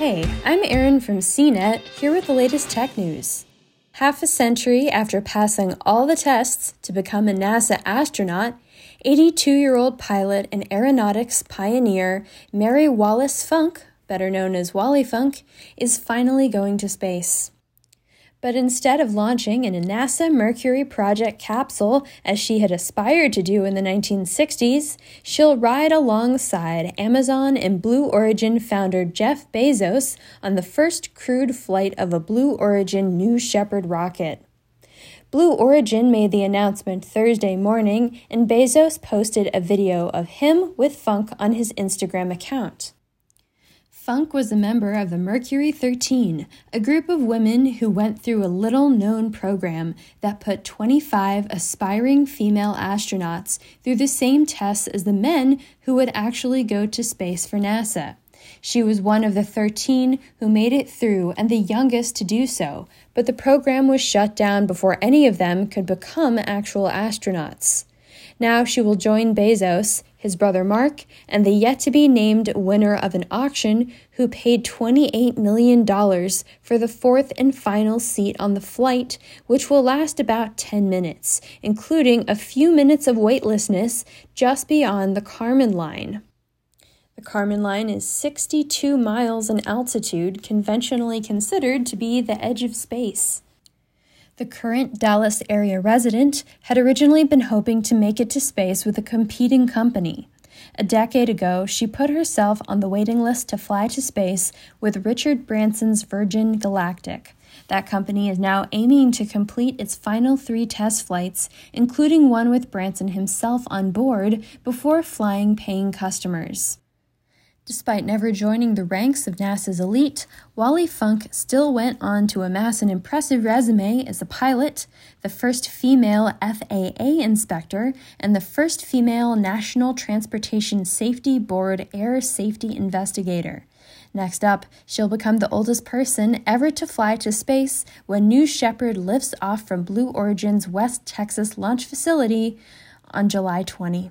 Hey, I'm Erin from CNET, here with the latest tech news. Half a century after passing all the tests to become a NASA astronaut, 82 year old pilot and aeronautics pioneer Mary Wallace Funk, better known as Wally Funk, is finally going to space. But instead of launching in a NASA Mercury project capsule, as she had aspired to do in the 1960s, she'll ride alongside Amazon and Blue Origin founder Jeff Bezos on the first crewed flight of a Blue Origin New Shepard rocket. Blue Origin made the announcement Thursday morning, and Bezos posted a video of him with Funk on his Instagram account. Funk was a member of the Mercury 13, a group of women who went through a little known program that put 25 aspiring female astronauts through the same tests as the men who would actually go to space for NASA. She was one of the 13 who made it through and the youngest to do so, but the program was shut down before any of them could become actual astronauts. Now she will join Bezos, his brother Mark, and the yet to be named winner of an auction who paid $28 million for the fourth and final seat on the flight, which will last about 10 minutes, including a few minutes of weightlessness just beyond the Kármán line. The Kármán line is 62 miles in altitude, conventionally considered to be the edge of space. The current Dallas area resident had originally been hoping to make it to space with a competing company. A decade ago, she put herself on the waiting list to fly to space with Richard Branson's Virgin Galactic. That company is now aiming to complete its final three test flights, including one with Branson himself on board, before flying paying customers. Despite never joining the ranks of NASA's elite, Wally Funk still went on to amass an impressive resume as a pilot, the first female FAA inspector, and the first female National Transportation Safety Board air safety investigator. Next up, she'll become the oldest person ever to fly to space when New Shepard lifts off from Blue Origin's West Texas launch facility on July 20.